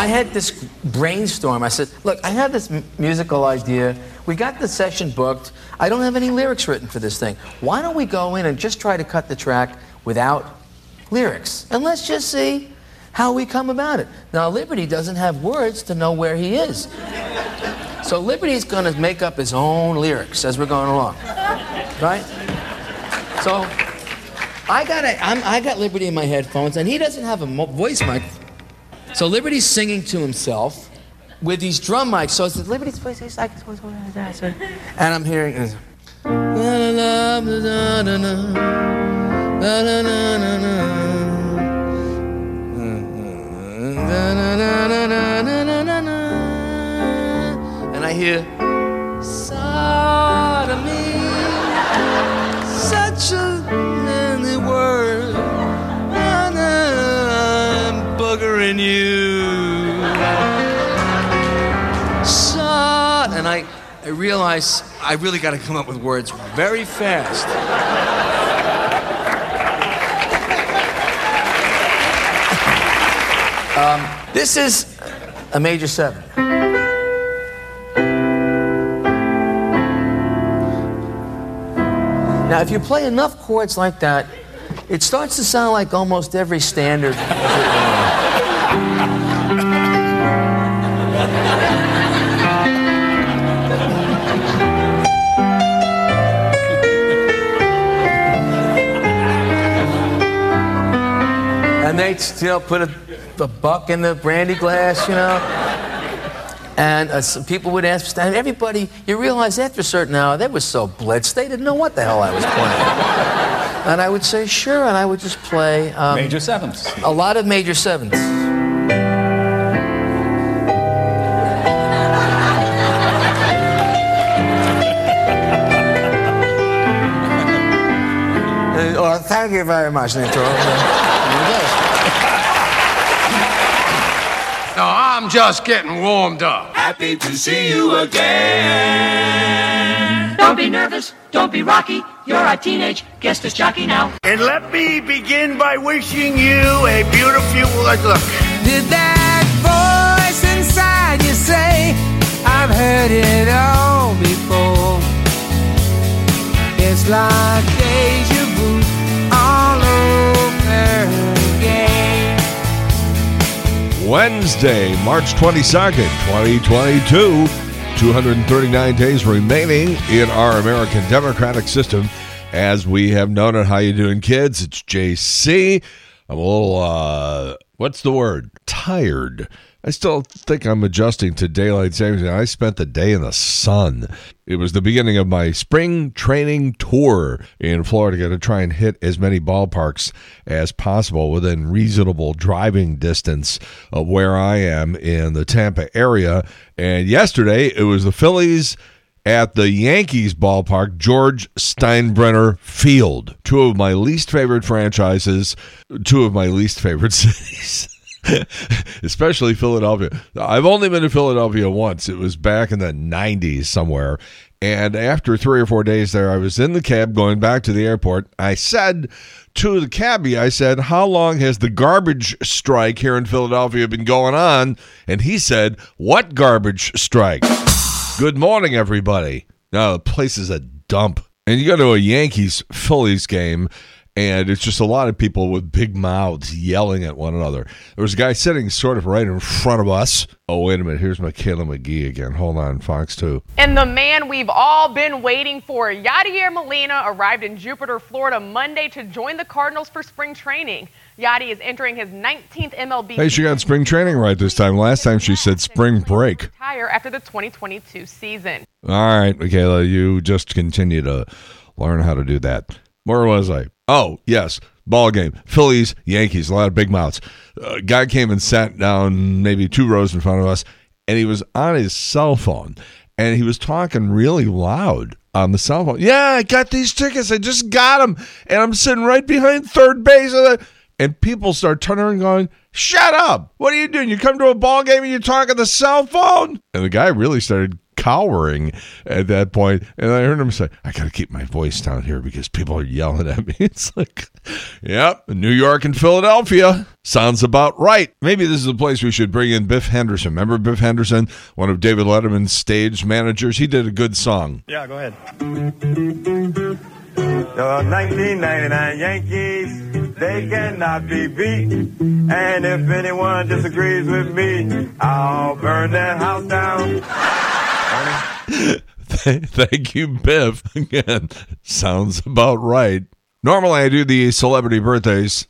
I had this brainstorm. I said, look, I have this musical idea. We got the session booked. I don't have any lyrics written for this thing. Why don't we go in and just try to cut the track without lyrics? And let's just see how we come about it. Now, Liberty doesn't have words to know where he is. So Liberty's going to make up his own lyrics as we're going along. Right? So I got a, I got Liberty in my headphones, and he doesn't have a voice mic. So Liberty's singing to himself with these drum mics. So it's Liberty's voice. He's like, and I'm hearing. And I hear sodomy, such a buggering you. And I, I realize I really got to come up with words very fast. um, this is a major seven. Now, if you play enough chords like that, it starts to sound like almost every standard. And they still put a, a buck in the brandy glass, you know. And uh, some people would ask, and everybody, you realize after a certain hour, they were so blitzed, they didn't know what the hell I was playing. and I would say, sure, and I would just play um, Major sevenths. a lot of major sevenths. Uh, thank you very much, Nitro. I'm just getting warmed up. Happy to see you again. Don't be nervous, don't be rocky. You're a teenage guest as jockey now. And let me begin by wishing you a beautiful like look. Did that voice inside you say, I've heard it all before? It's like Wednesday, March 22nd, 2022. 239 days remaining in our American democratic system as we have known it. How you doing, kids? It's JC. I'm a little, uh, what's the word? Tired. I still think I'm adjusting to daylight savings. I spent the day in the sun. It was the beginning of my spring training tour in Florida to try and hit as many ballparks as possible within reasonable driving distance of where I am in the Tampa area. And yesterday it was the Phillies at the Yankees ballpark, George Steinbrenner Field. Two of my least favorite franchises, two of my least favorite cities. especially Philadelphia. I've only been to Philadelphia once. It was back in the 90s somewhere. And after three or four days there, I was in the cab going back to the airport. I said to the cabbie, I said, How long has the garbage strike here in Philadelphia been going on? And he said, What garbage strike? Good morning, everybody. Now, the place is a dump. And you go to a Yankees Phillies game, and it's just a lot of people with big mouths yelling at one another. There was a guy sitting sort of right in front of us. Oh, wait a minute. Here's Michaela McGee again. Hold on, Fox 2. And the man we've all been waiting for, Yadier Molina, arrived in Jupiter, Florida Monday to join the Cardinals for spring training. Yadi is entering his 19th MLB Hey, she got spring training right this time. Last time she said spring break. retire after the 2022 season. All right, Michaela, you just continue to learn how to do that. Where was I? Oh, yes, ball game. Phillies, Yankees, a lot of big mouths. Uh, guy came and sat down maybe two rows in front of us, and he was on his cell phone, and he was talking really loud on the cell phone. Yeah, I got these tickets. I just got them, and I'm sitting right behind third base. And people start turning and going, Shut up. What are you doing? You come to a ball game and you talk on the cell phone? And the guy really started cowering at that point, and I heard him say, "I got to keep my voice down here because people are yelling at me." It's like, yep, New York and Philadelphia sounds about right. Maybe this is the place we should bring in Biff Henderson. Remember Biff Henderson, one of David Letterman's stage managers? He did a good song. Yeah, go ahead. The 1999 Yankees, they cannot be beat. And if anyone disagrees with me, I'll burn that house down. Thank you, Biff. Again, sounds about right. Normally, I do the celebrity birthdays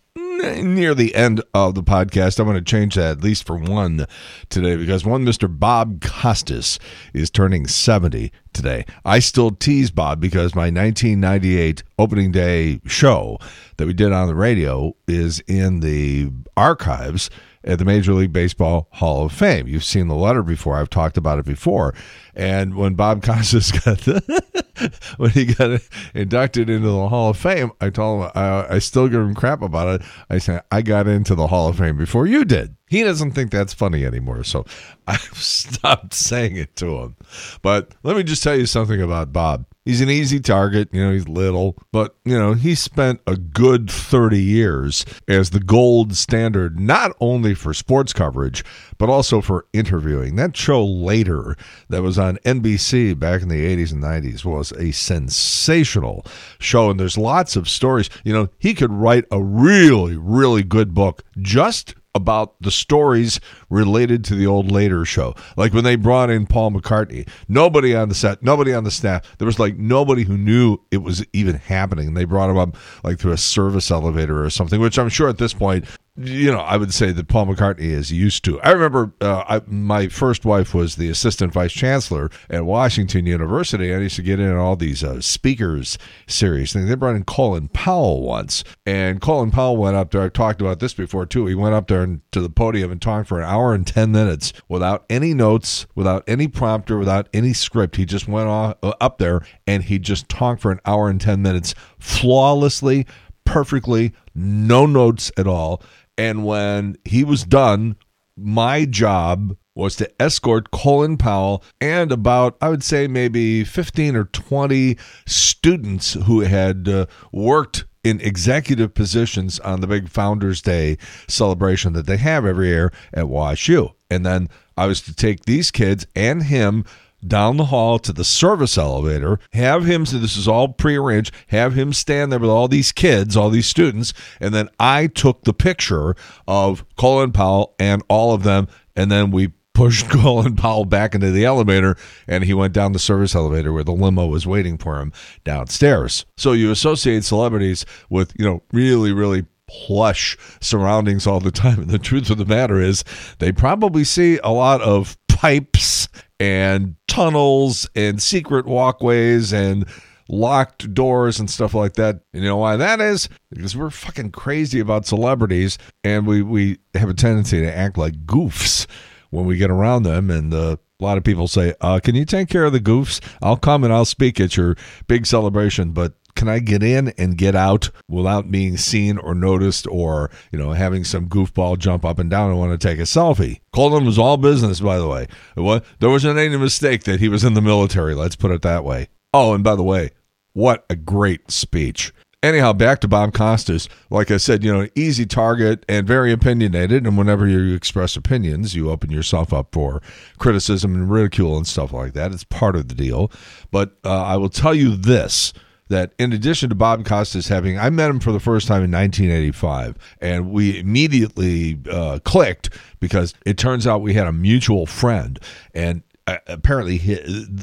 near the end of the podcast. I'm going to change that at least for one today because one Mr. Bob Costas is turning 70 today. I still tease Bob because my 1998 opening day show that we did on the radio is in the archives at the Major League Baseball Hall of Fame. You've seen the letter before. I've talked about it before. And when Bob Costas got the, when he got inducted into the Hall of Fame, I told him I, I still give him crap about it. I said I got into the Hall of Fame before you did. He doesn't think that's funny anymore, so I've stopped saying it to him. But let me just tell you something about Bob. He's an easy target. You know, he's little, but, you know, he spent a good 30 years as the gold standard, not only for sports coverage, but also for interviewing. That show later that was on NBC back in the 80s and 90s was a sensational show. And there's lots of stories. You know, he could write a really, really good book just about the stories related to the old later show. Like when they brought in Paul McCartney, nobody on the set, nobody on the staff, there was like nobody who knew it was even happening. And they brought him up like through a service elevator or something, which I'm sure at this point you know, I would say that Paul McCartney is used to. I remember uh, I, my first wife was the assistant vice chancellor at Washington University. I used to get in all these uh, speakers series. They brought in Colin Powell once, and Colin Powell went up there. I've talked about this before too. He went up there and, to the podium and talked for an hour and ten minutes without any notes, without any prompter, without any script. He just went off, uh, up there and he just talked for an hour and ten minutes flawlessly, perfectly, no notes at all and when he was done, my job was to escort Colin Powell and about, I would say, maybe 15 or 20 students who had uh, worked in executive positions on the big Founders Day celebration that they have every year at WashU. And then I was to take these kids and him down the hall to the service elevator, have him, so this is all prearranged, have him stand there with all these kids, all these students, and then I took the picture of Colin Powell and all of them, and then we pushed Colin Powell back into the elevator and he went down the service elevator where the limo was waiting for him downstairs. So you associate celebrities with, you know, really, really plush surroundings all the time. And the truth of the matter is, they probably see a lot of pipes and tunnels and secret walkways and locked doors and stuff like that. You know why that is? Because we're fucking crazy about celebrities and we, we have a tendency to act like goofs when we get around them. And uh, a lot of people say, uh, Can you take care of the goofs? I'll come and I'll speak at your big celebration, but can I get in and get out without being seen or noticed or, you know, having some goofball jump up and down and want to take a selfie? Colin was all business, by the way. There wasn't any mistake that he was in the military, let's put it that way. Oh, and by the way, what a great speech. Anyhow, back to Bob Costas. Like I said, you know, easy target and very opinionated. And whenever you express opinions, you open yourself up for criticism and ridicule and stuff like that. It's part of the deal. But uh, I will tell you this that in addition to Bob Costas having, I met him for the first time in 1985, and we immediately uh, clicked because it turns out we had a mutual friend, and apparently he,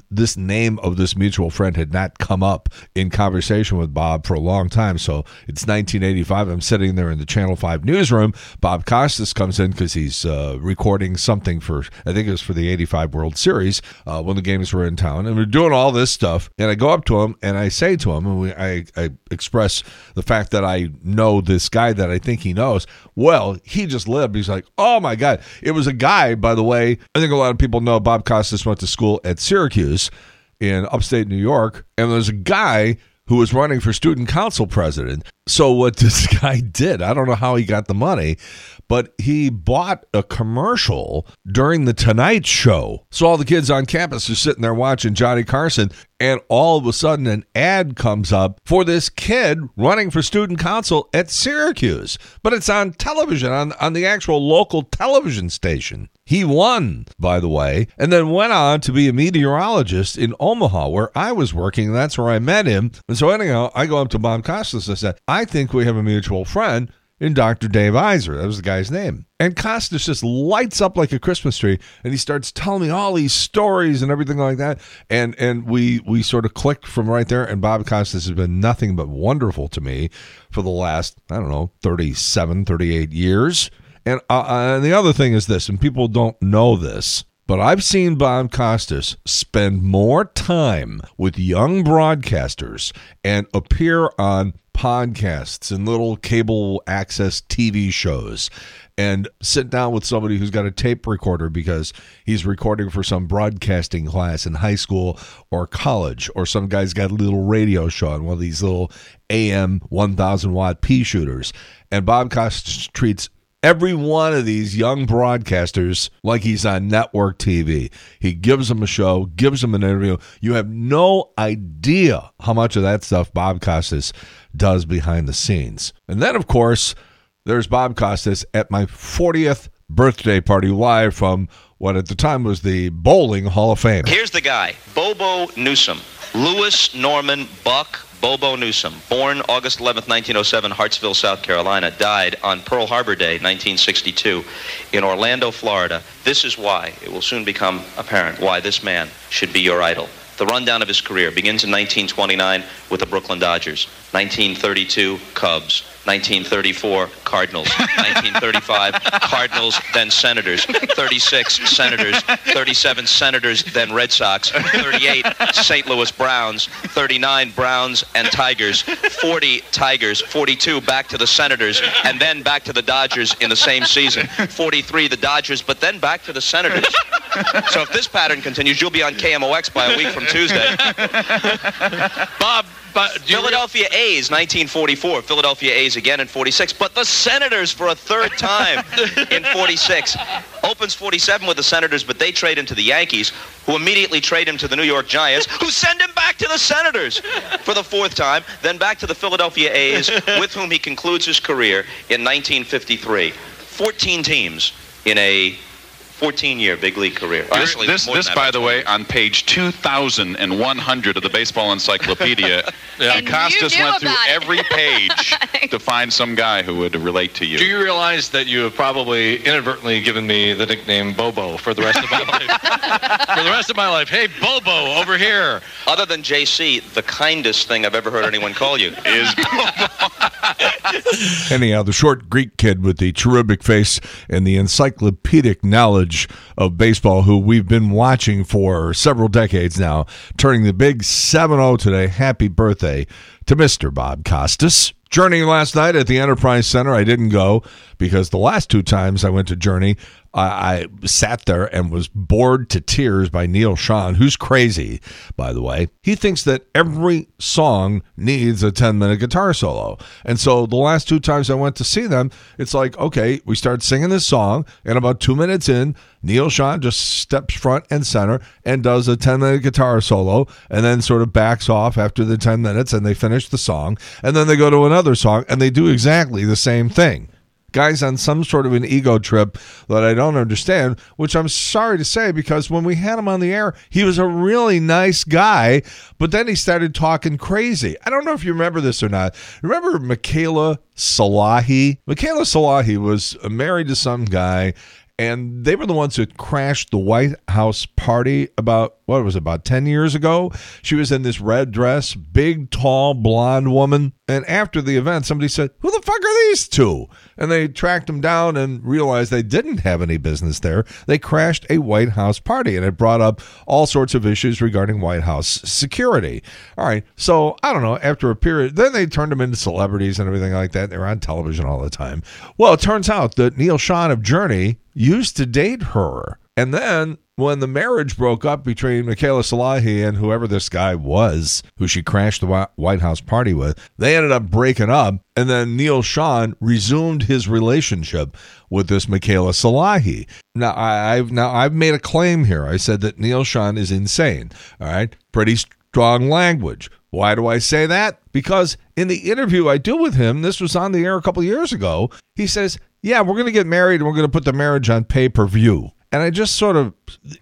this name of this mutual friend had not come up in conversation with Bob for a long time. So it's 1985. I'm sitting there in the Channel 5 newsroom. Bob Costas comes in because he's uh, recording something for, I think it was for the 85 World Series uh, when the games were in town. And we're doing all this stuff. And I go up to him and I say to him, and we, I, I express the fact that I know this guy that I think he knows. Well, he just lived. He's like, oh my God. It was a guy, by the way. I think a lot of people know Bob Costas went to school at Syracuse in upstate New York. And there's a guy who was running for student council president. So what this guy did, I don't know how he got the money, but he bought a commercial during the Tonight Show. So all the kids on campus are sitting there watching Johnny Carson, and all of a sudden an ad comes up for this kid running for student council at Syracuse. But it's on television, on, on the actual local television station. He won, by the way, and then went on to be a meteorologist in Omaha, where I was working. And That's where I met him. And so, anyhow, I go up to Bob Costas and I said, I think we have a mutual friend in Dr. Dave Iser. That was the guy's name. And Costas just lights up like a Christmas tree and he starts telling me all these stories and everything like that. And and we we sort of clicked from right there. And Bob Costas has been nothing but wonderful to me for the last, I don't know, 37, 38 years. And, uh, and the other thing is this, and people don't know this, but I've seen Bob Costas spend more time with young broadcasters and appear on podcasts and little cable access TV shows and sit down with somebody who's got a tape recorder because he's recording for some broadcasting class in high school or college, or some guy's got a little radio show on one of these little AM 1000 watt pea shooters. And Bob Costas treats every one of these young broadcasters like he's on network TV. He gives them a show, gives them an interview. You have no idea how much of that stuff Bob Costas does behind the scenes. And then, of course, there's Bob Costas at my 40th birthday party live from what at the time was the Bowling Hall of Fame. Here's the guy, Bobo Newsom. Louis Norman Buck Bobo Newsom, born August 11, 1907, Hartsville, South Carolina, died on Pearl Harbor Day, 1962, in Orlando, Florida. This is why it will soon become apparent why this man should be your idol. The rundown of his career begins in 1929 with the Brooklyn Dodgers, 1932 Cubs, 1934 Cardinals, 1935 Cardinals, then Senators, 36 Senators, 37 Senators, then Red Sox, 38 St. Louis Browns, 39 Browns and Tigers, 40 Tigers, 42 back to the Senators, and then back to the Dodgers in the same season, 43 the Dodgers, but then back to the Senators. So if this pattern continues, you'll be on KMOX by a week from Tuesday. Bob, but Philadelphia A's, 1944. Philadelphia A's again in 46. But the Senators for a third time in 46. Opens 47 with the Senators, but they trade him to the Yankees, who immediately trade him to the New York Giants, who send him back to the Senators for the fourth time, then back to the Philadelphia A's, with whom he concludes his career in 1953. 14 teams in a 14-year big league career. Actually, this, more this by the way, on page 2,100 of the Baseball Encyclopedia, And Costas you went through every page to find some guy who would relate to you. Do you realize that you have probably inadvertently given me the nickname Bobo for the rest of my life? for the rest of my life. Hey, Bobo, over here. Other than JC, the kindest thing I've ever heard anyone call you is Bobo. Anyhow, the short Greek kid with the cherubic face and the encyclopedic knowledge of baseball, who we've been watching for several decades now, turning the big 7 0 today. Happy birthday to Mr. Bob Costas. Journey last night at the Enterprise Center. I didn't go because the last two times I went to Journey, I, I sat there and was bored to tears by Neal Schon, who's crazy, by the way. He thinks that every song needs a 10 minute guitar solo. And so the last two times I went to see them, it's like, okay, we start singing this song, and about two minutes in, Neal Schon just steps front and center and does a 10 minute guitar solo and then sort of backs off after the 10 minutes and they finish the song. And then they go to another song and they do exactly the same thing guy's on some sort of an ego trip that I don't understand, which I'm sorry to say because when we had him on the air, he was a really nice guy, but then he started talking crazy. I don't know if you remember this or not. Remember Michaela Salahi? Michaela Salahi was married to some guy and they were the ones who crashed the White House party about what was it, about 10 years ago. She was in this red dress, big, tall, blonde woman. And after the event, somebody said, Who the fuck are these two? And they tracked them down and realized they didn't have any business there. They crashed a White House party and it brought up all sorts of issues regarding White House security. All right. So I don't know. After a period, then they turned them into celebrities and everything like that. They were on television all the time. Well, it turns out that Neal Schon of Journey used to date her. And then when the marriage broke up between Michaela Salahi and whoever this guy was, who she crashed the White House party with, they ended up breaking up. And then Neal Schon resumed his relationship with this Michaela Salahi. Now I, I've now I've made a claim here. I said that Neal Schon is insane. All right, pretty strong language. Why do I say that? Because in the interview I do with him, this was on the air a couple years ago, he says, Yeah, we're going to get married and we're going to put the marriage on pay per view. And I just sort of,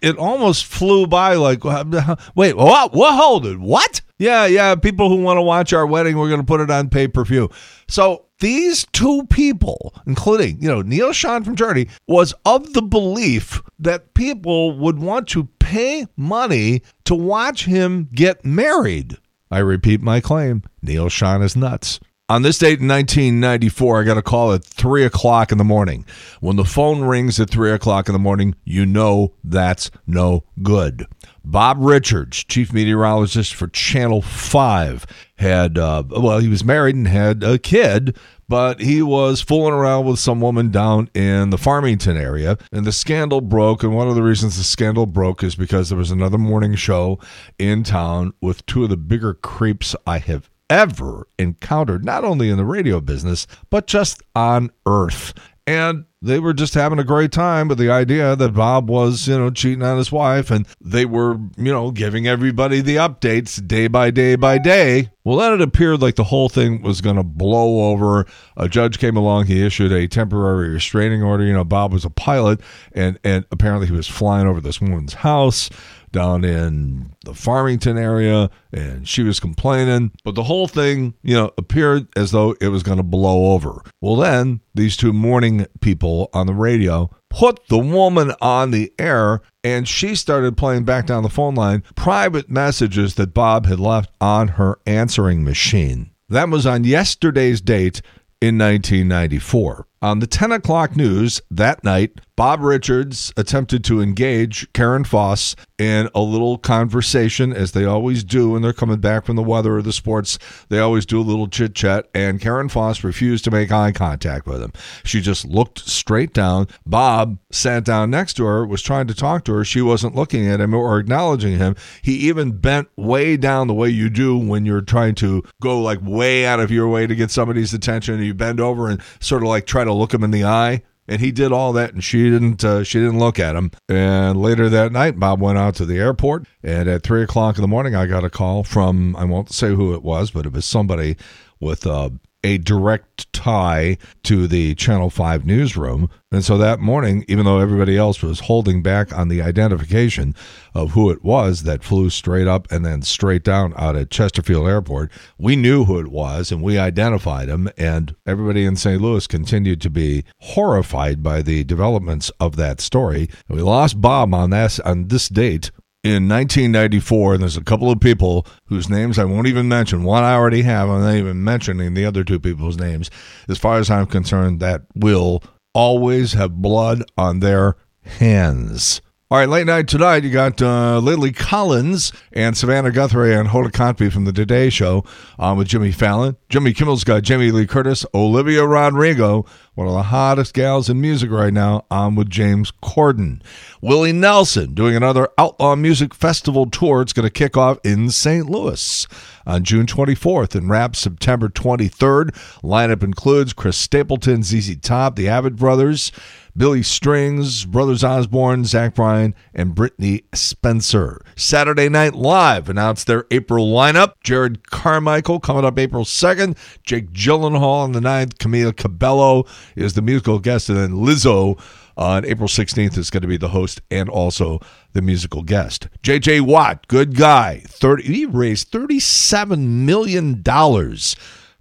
it almost flew by like, wait, what? What? Hold it. What? Yeah, yeah. People who want to watch our wedding, we're going to put it on pay per view. So these two people, including, you know, Neal Schon from Journey, was of the belief that people would want to pay money to watch him get married. I repeat my claim Neal Schon is nuts. On this date in 1994, I got a call at 3 o'clock in the morning. When the phone rings at 3 o'clock in the morning, you know that's no good. Bob Richards, chief meteorologist for Channel 5, had, uh, well, he was married and had a kid, but he was fooling around with some woman down in the Farmington area, and the scandal broke. And one of the reasons the scandal broke is because there was another morning show in town with two of the bigger creeps I have ever encountered, not only in the radio business, but just on earth. And they were just having a great time with the idea that Bob was, you know, cheating on his wife, and they were, you know, giving everybody the updates day by day by day. Well, then it appeared like the whole thing was going to blow over. A judge came along. He issued a temporary restraining order. You know, Bob was a pilot, and and apparently he was flying over this woman's house down in the Farmington area, and she was complaining. But the whole thing, you know, appeared as though it was going to blow over. Well, then these two morning people on the radio put the woman on the air, and she started playing back down the phone line private messages that Bob had left on her answering machine. That was on yesterday's date in 1994. On the 10 o'clock news that night, Bob Richards attempted to engage Karen Foss in a little conversation, as they always do when they're coming back from the weather or the sports. They always do a little chit chat, and Karen Foss refused to make eye contact with him. She just looked straight down. Bob sat down next to her, was trying to talk to her. She wasn't looking at him or acknowledging him. He even bent way down the way you do when you're trying to go like way out of your way to get somebody's attention. You bend over and sort of like try to look him in the eye and he did all that and she didn't uh, she didn't look at him. And later that night bob went out to the airport and at three o'clock in the morning i got a call from i won't say who it was but it was somebody with uh, a direct tie to the Channel 5 newsroom. And so that morning, even though everybody else was holding back on the identification of who it was that flew straight up and then straight down out at Chesterfield Airport, we knew who it was and we identified him. And everybody in St. Louis continued to be horrified by the developments of that story. We lost Bob on, that, on this date in 1994, and there's a couple of people whose names I won't even mention. One I already have, I'm not even mentioning the other two people's names. As far as I'm concerned, that will always have blood on their hands. All right, late night tonight, you got uh, Lily Collins and Savannah Guthrie and Hoda Kotb from the Today Show on with Jimmy Fallon. Jimmy Kimmel's got Jamie Lee Curtis, Olivia Rodrigo, one of the hottest gals in music right now, on with James Corden. Willie Nelson doing another Outlaw Music Festival tour. It's going to kick off in St. Louis on June 24th and wrap September 23rd. Lineup includes Chris Stapleton, ZZ Top, the Avett Brothers, Billy Strings, Brothers Osborne, Zach Bryan, and Brittney Spencer. Saturday Night Live announced their April lineup. Jerrod Carmichael coming up April 2nd. Jake Gyllenhaal on the 9th. Camila Cabello is the musical guest. And then Lizzo on April 16th is going to be the host and also the musical guest. JJ Watt, good guy. 30, he raised $37 million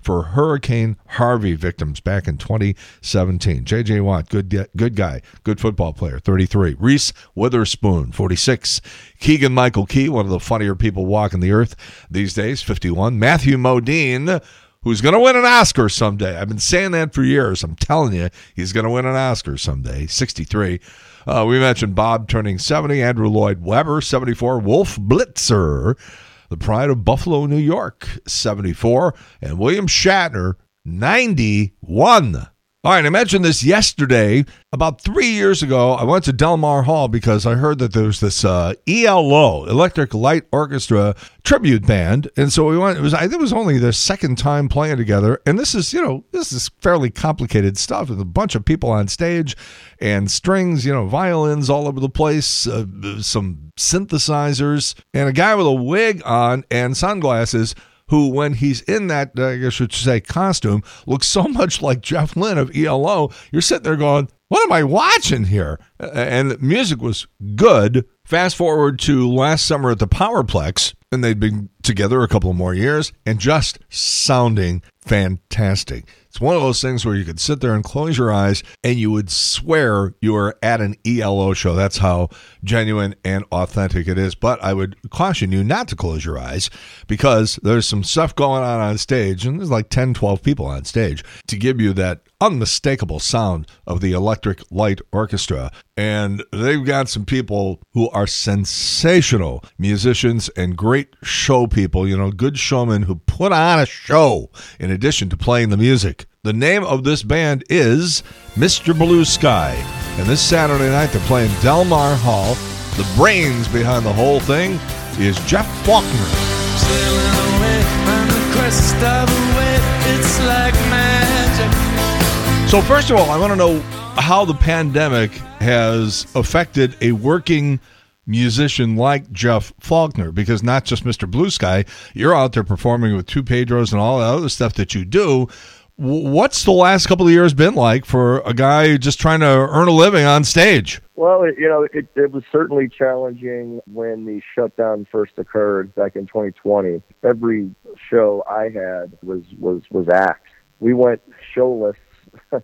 for Hurricane Harvey victims back in 2017. J.J. Watt, good good guy, good football player, 33. Reese Witherspoon, 46. Keegan Michael Key, one of the funnier people walking the earth these days, 51. Matthew Modine, who's going to win an Oscar someday. I've been saying that for years. I'm telling you, he's going to win an Oscar someday, 63. Uh, we mentioned Bob turning 70, Andrew Lloyd Webber, 74, Wolf Blitzer the pride of Buffalo, New York, 74, and William Shatner, 91. All right, I mentioned this yesterday. About three years ago, I went to Delmar Hall because I heard that there was this uh, ELO, Electric Light Orchestra tribute band, and so we went. It was I think it was only their second time playing together, and this is you know this is fairly complicated stuff with a bunch of people on stage and strings, you know, violins all over the place, uh, some synthesizers, and a guy with a wig on and sunglasses who, when he's in that, uh, I should say, costume, looks so much like Jeff Lynne of ELO. You're sitting there going, what am I watching here? And the music was good. Fast forward to last summer at the Powerplex, and they'd been together a couple more years and just sounding fantastic. It's one of those things where you could sit there and close your eyes and you would swear you were at an ELO show. That's how genuine and authentic it is. But I would caution you not to close your eyes because there's some stuff going on on stage, and there's like 10, 12 people on stage to give you that unmistakable sound of the Electric Light Orchestra. And they've got some people who are sensational musicians and great show people, you know, good showmen who put on a show in addition to playing the music. The name of this band is Mr. Blue Sky. And this Saturday night, they're playing Delmar Hall. The brains behind the whole thing is Jeff Faulkner. Sailing away on the crest of a wave, it's like magic. So, first of all, I want to know how the pandemic has affected a working musician like Jeff Faulkner, because not just Mr. Blue Sky, you're out there performing with two Pedros and all the other stuff that you do. What's the last couple of years been like for a guy just trying to earn a living on stage? Well, it, you know, it, it was certainly challenging when the shutdown first occurred back in 2020. Every show I had was was was axed. We went showless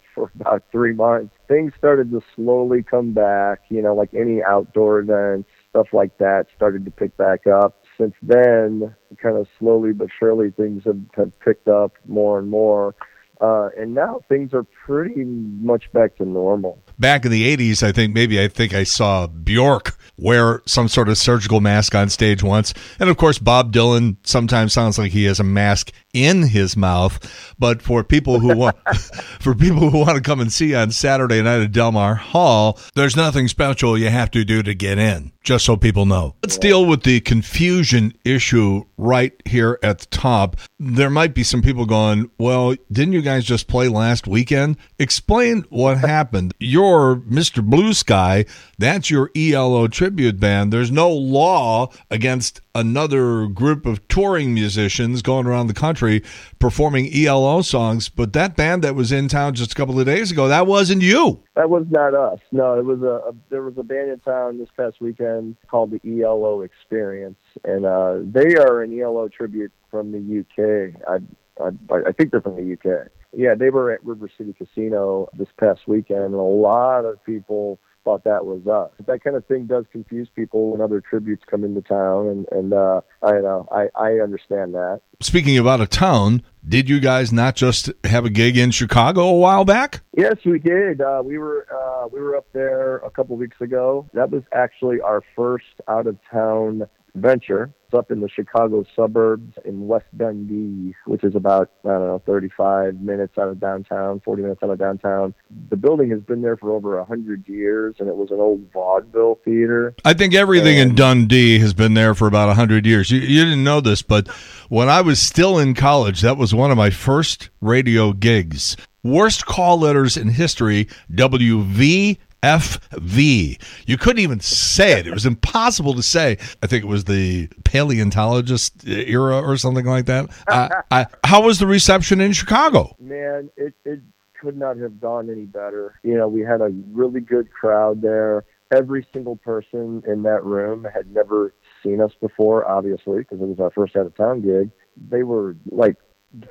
for about three months. Things started to slowly come back. You know, like any outdoor events, stuff like that started to pick back up. Since then, kind of slowly but surely, things have, have picked up more and more. Uh, and now things are pretty much back to normal. Back in the 80s, I think maybe I think I saw Bjork wear some sort of surgical mask on stage once. And of course, Bob Dylan sometimes sounds like he has a mask in his mouth. But for people who want for people who want to come and see on Saturday night at Delmar Hall, there's nothing special you have to do to get in, just so people know. Let's deal with the confusion issue right here at the top. There might be some people going, "Well, didn't you guys just play last weekend?" Explain what happened. Your Mr. Blue Sky, that's your ELO tribute band. There's no law against another group of touring musicians going around the country performing ELO songs, but that band that was in town just a couple of days ago, that wasn't you. That was not us. No, it was a, a there was a band in town this past weekend called the ELO Experience, and uh, they are an ELO tribute from the UK. I, I I think they're from the UK. Yeah, they were at River City Casino this past weekend, and a lot of people thought that was us. That kind of thing does confuse people when other tributes come into town, and and uh, I know I I understand that. Speaking of out of town, did you guys not just have a gig in Chicago a while back? Yes, we did. Uh, we were uh, we were up there a couple weeks ago. That was actually our first out of town venture. It's up in the Chicago suburbs in West Dundee, which is about I don't know 35 minutes out of downtown, 40 minutes out of downtown. The building has been there for over hundred years, and it was an old vaudeville theater. I think everything in Dundee has been there for about 100 years. You, you didn't know this, but when I was still in college, that was one of my first radio gigs. Worst call letters in history, WVFV. You couldn't even say it. It was impossible to say. I think it was the paleontologist era or something like that. I, I, how was the reception in Chicago? Man, it it could not have gone any better. You know, we had a really good crowd there. Every single person in that room had never seen us before, obviously, because it was our first out of town gig. They were like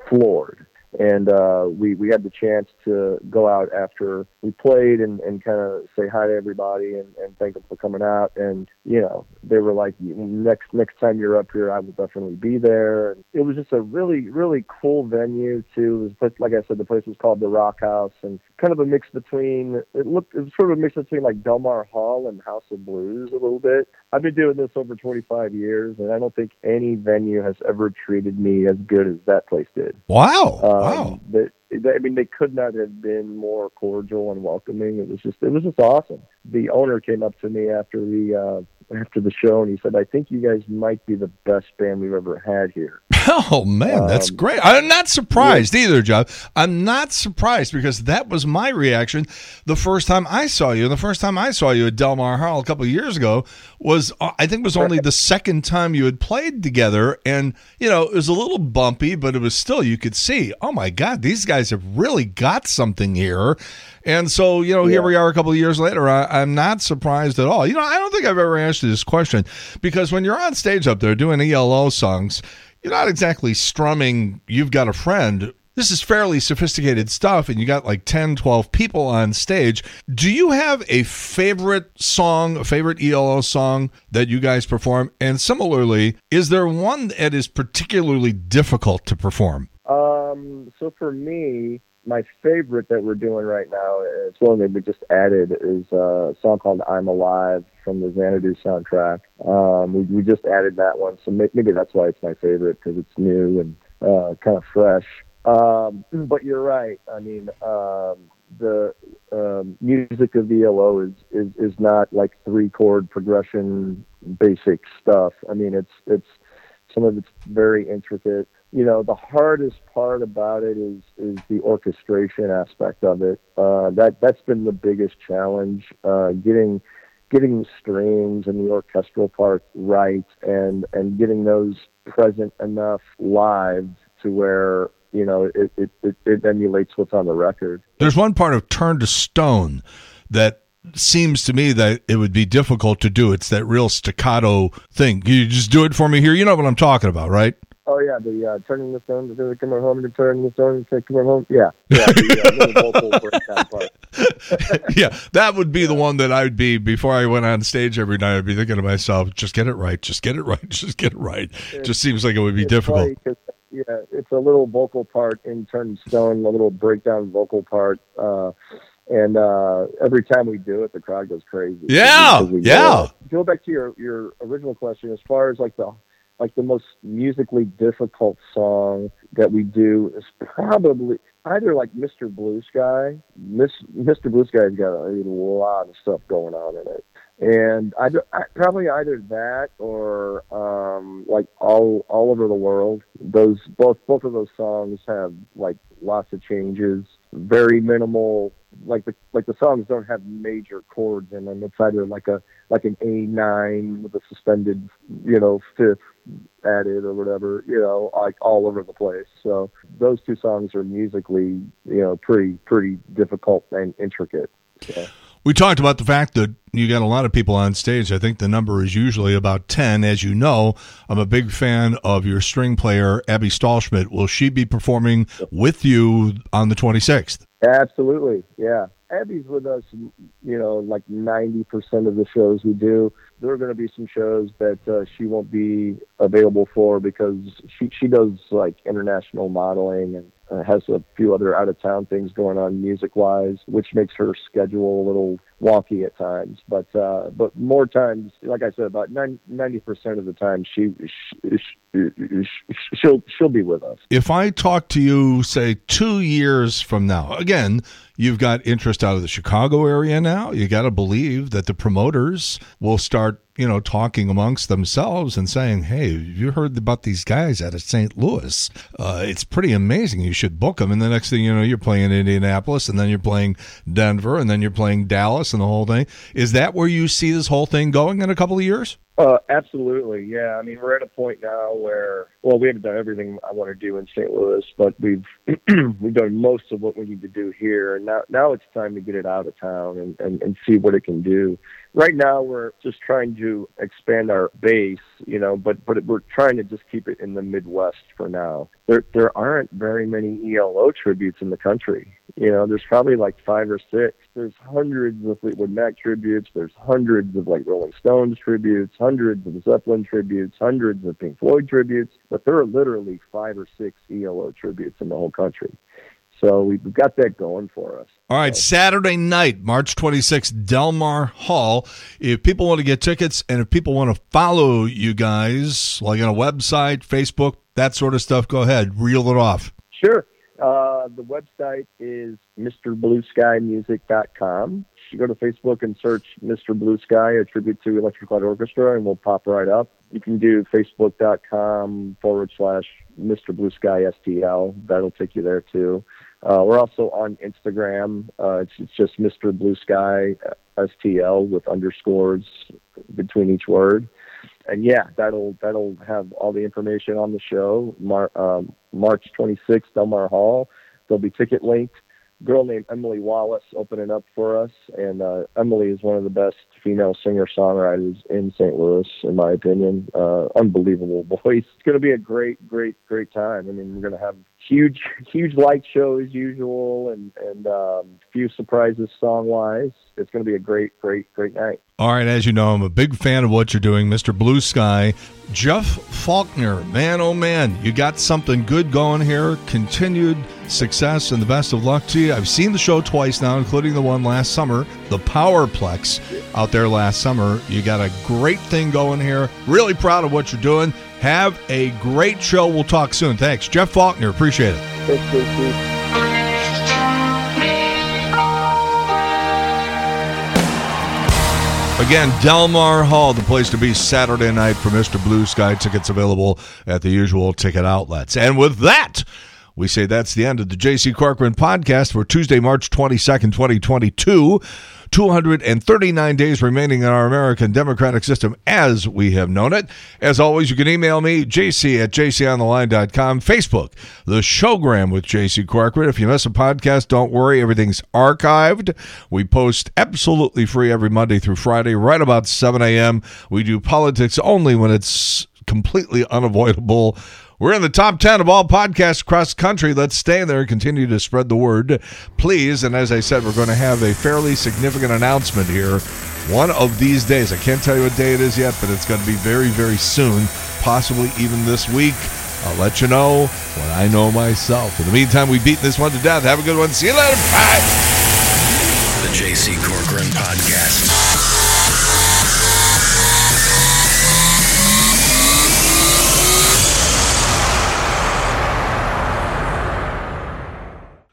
floored. And uh, we we had the chance to go out after we played and, and kind of say hi to everybody and, and thank them for coming out. And you know they were like, next next time you're up here, I will definitely be there. And it was just a really really cool venue too. It was like I said, the place was called the Rochaus, and kind of a mix between it looked it was sort of a mix between like Delmar Hall and House of Blues a little bit. I've been doing this over 25 years, and I don't think any venue has ever treated me as good as that place did. Wow! Um, wow! The, I mean, they could not have been more cordial and welcoming. It was just, it was just awesome. The owner came up to me after the uh, after the show and he said, "I think you guys might be the best band we've ever had here." Oh man, that's Um, great. I'm not surprised either, John. I'm not surprised because that was my reaction the first time I saw you. The first time I saw you at Delmar Hall a couple of years ago was uh, I think it was only the second time you had played together and you know, it was a little bumpy, but it was still you could see, "Oh my god, these guys have really got something here." And so, you know, here we are a couple of years later. I, I'm not surprised at all. You know, I don't think I've ever asked you this question because when you're on stage up there doing ELO songs, you're not exactly strumming you've got a friend. This is fairly sophisticated stuff and you got like 10 12 people on stage. Do you have a favorite song a favorite elo song that you guys perform? And similarly is there one that is particularly difficult to perform? Um, so for me, my favorite that we're doing right now, it's one that we just added, is a song called "I'm Alive" from the Xanadu soundtrack. Um, we, we just added that one, so maybe that's why it's my favorite because it's new and uh, kind of fresh. Um, but you're right. I mean, um, the um, music of ELO is, is is not like three chord progression basic stuff. I mean, it's it's some of it's very intricate. You know, the hardest part about it is is the orchestration aspect of it. Uh, that that's been the biggest challenge. Uh, getting getting the strings and the orchestral part right, and and getting those present enough live to where you know it it, it, it emulates what's on the record. there's one part of turn to stone that seems to me that it would be difficult to do it's that real staccato thing you just do it for me here you know what i'm talking about right Oh yeah, the uh, turning the stone to come home and turning the stone to come home. Yeah, yeah, the uh, little vocal breakdown part. yeah, that would be the one that I would be before I went on stage every night. I'd be thinking to myself, just get it right, just get it right, just get it right. just seems like it would be difficult. yeah, it's a little vocal part in Turn Stone, a little breakdown vocal part. Uh, and uh, every time we do it, the crowd goes crazy. Yeah, yeah. Go, go back to your, your original question. As far as like the like the most musically difficult song that we do is probably either like Mr. Blue Sky. Miss, Mr. Blue Sky's got a, lot of stuff going on in it. And I, I probably either that or um, like all all over the world. Those both both of those songs have like lots of changes, very minimal. Like the like the songs don't have major chords in them. It's either like a like an A nine with a suspended you know fifth added or whatever. You know like all over the place. So those two songs are musically you know pretty pretty difficult and intricate. So. We talked about the fact that you got a lot of people on stage. I think the number is usually about 10. As you know, I'm a big fan of your string player, Abby Stahlschmidt. Will she be performing with you on the 26th? Absolutely, yeah. Abby's with us, you know, like 90% of the shows we do. There are going to be some shows that uh, she won't be available for because she she does like international modeling and uh, has a few other out of town things going on music wise, which makes her schedule a little wonky at times. But uh, but more times, like I said, about 90 percent of the time, she, she, she she'll she'll be with us. If I talk to you, say, two years from now, again, you've got interest out of the Chicago area now. You got to believe that the promoters will start, you know, talking amongst themselves and saying, "Hey, you heard about these guys out of St. Louis? Uh, it's pretty amazing. You should book them." And the next thing you know, you're playing Indianapolis, and then you're playing Denver, and then you're playing Dallas, and the whole thing. Is that where you see this whole thing going in a couple of years? Uh, absolutely, yeah. I mean, we're at a point now where, well, we haven't done everything I want to do in St. Louis, but we've we've done most of what we need to do here, and now now it's time to get it out of town and, and, and see what it can do. Right now, we're just trying to expand our base, you know, but but we're trying to just keep it in the Midwest for now. There there aren't very many ELO tributes in the country. You know, there's probably like five or six. There's hundreds of Fleetwood Mac tributes. There's hundreds of like Rolling Stones tributes, hundreds of Zeppelin tributes, hundreds of Pink Floyd tributes. But there are literally five or six ELO tributes in the whole country. So we've got that going for us. All right, Saturday night, March 26th, Delmar Hall. If people want to get tickets and if people want to follow you guys, like on a website, Facebook, that sort of stuff, go ahead, reel it off. Sure. Uh, the website is MrBlueSkyMusic.com. You go to Facebook and search Mr. Blue Sky, a tribute to Electric Light Orchestra, and we'll pop right up. You can do Facebook.com forward slash Mr. Blue Sky STL. That'll take you there too. Uh, we're also on Instagram. Uh, it's, it's just Mr. Blue Sky STL with underscores between each word. And yeah, that'll that'll have all the information on the show. Mar- um, March 26th, Delmar Hall. There'll be ticket linked. Girl named Emily Wallace opening up for us, and uh, Emily is one of the best female singer songwriters in St. Louis, in my opinion. Uh, unbelievable voice. It's going to be a great, great, great time. I mean, we're going to have huge, huge light show as usual, and and um, few surprises song wise. It's going to be a great, great, great night. All right, as you know, I'm a big fan of what you're doing, Mr. Blue Sky. Jeff Faulkner, man, oh man, you got something good going here. Continued success and the best of luck to you. I've seen the show twice now, including the one last summer, the Powerplex out there last summer. You got a great thing going here. Really proud of what you're doing. Have a great show. We'll talk soon. Thanks. Jeff Faulkner, appreciate it. Thanks. Again, Delmar Hall, the place to be Saturday night for Mr. Blue Sky. Tickets available at the usual ticket outlets. And with that, we say that's the end of the JC Corcoran podcast for Tuesday, March 22nd, 2022. 239 days remaining in our American democratic system as we have known it. As always, you can email me, jc at jcontheline.com, Facebook, the showgram with JC Corcoran. If you miss a podcast, don't worry, everything's archived. We post absolutely free every Monday through Friday, right about 7 a.m. We do politics only when it's completely unavoidable. We're in the top 10 of all podcasts across the country. Let's stay there and continue to spread the word, please. And as I said, we're going to have a fairly significant announcement here one of these days. I can't tell you what day it is yet, but it's going to be very, very soon, possibly even this week. I'll let you know when I know myself. In the meantime, we beat this one to death. Have a good one. See you later. Bye. The JC Corcoran Podcast.